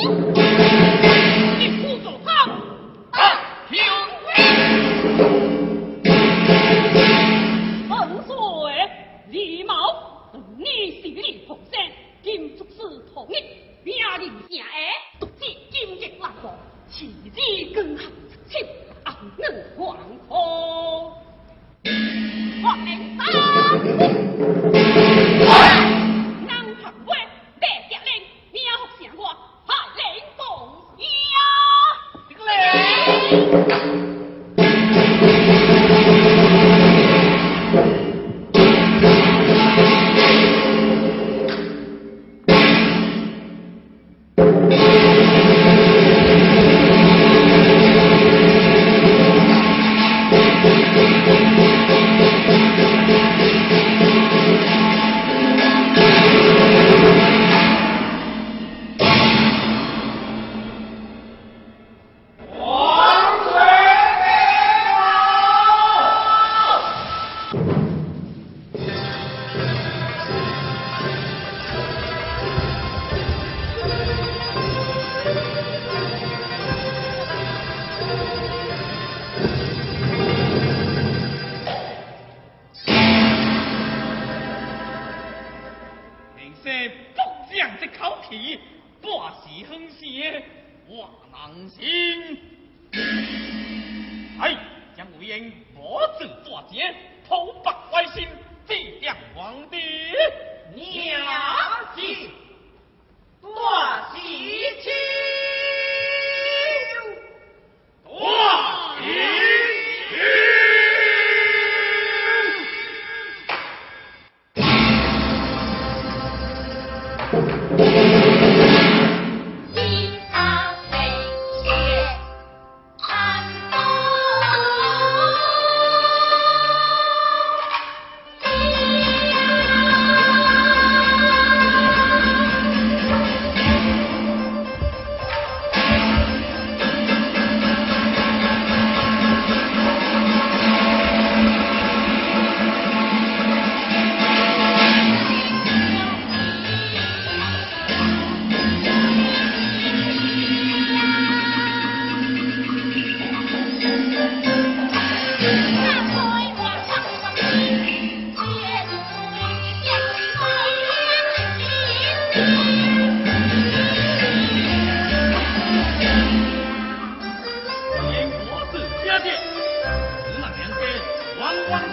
一出手，他啊，挺威，风水、礼貌，你是李，统一，命令下，独占金银万国，齐人跟汉称亲，能黄，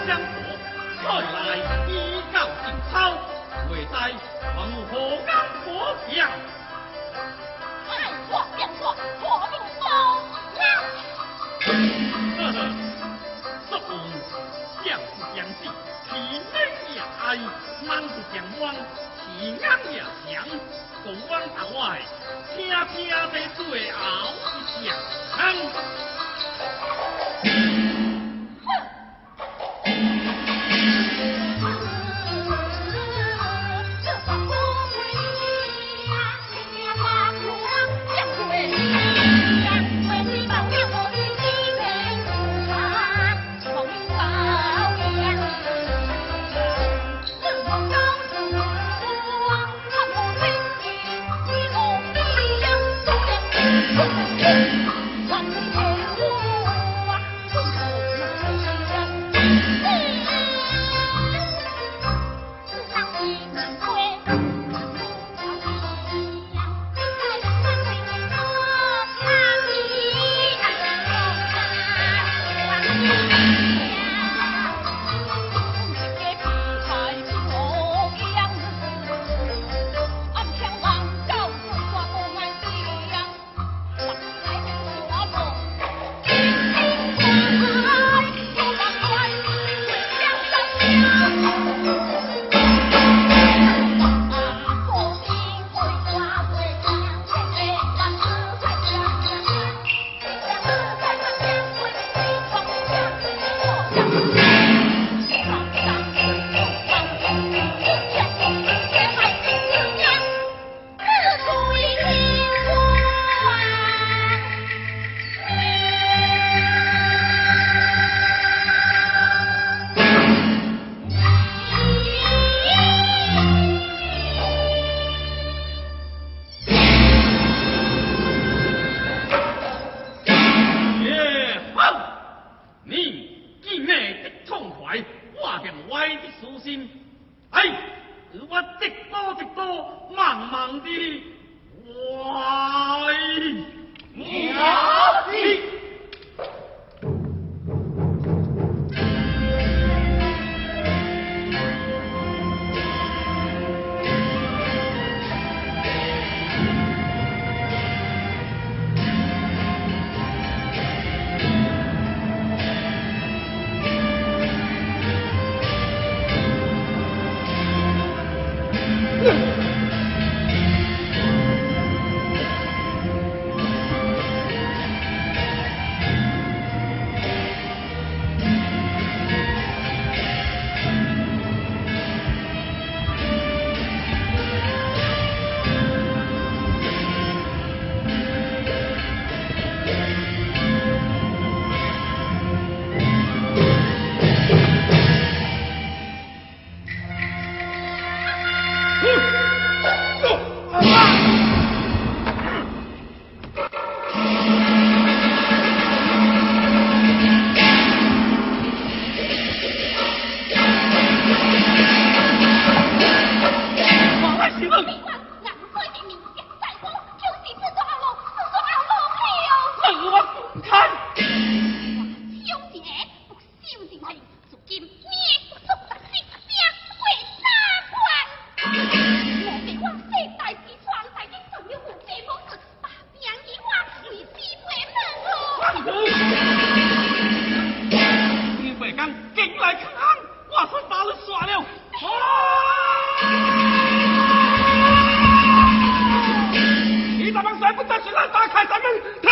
相合，再来依教尽操，未知还有何干何事啊？爱错便错，错就包了。呵呵，说不相不相信，其内也爱，满不相望，其眼也强，不枉他坏，听听在最后。没。还不赶紧来打开咱们。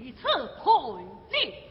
以此配你。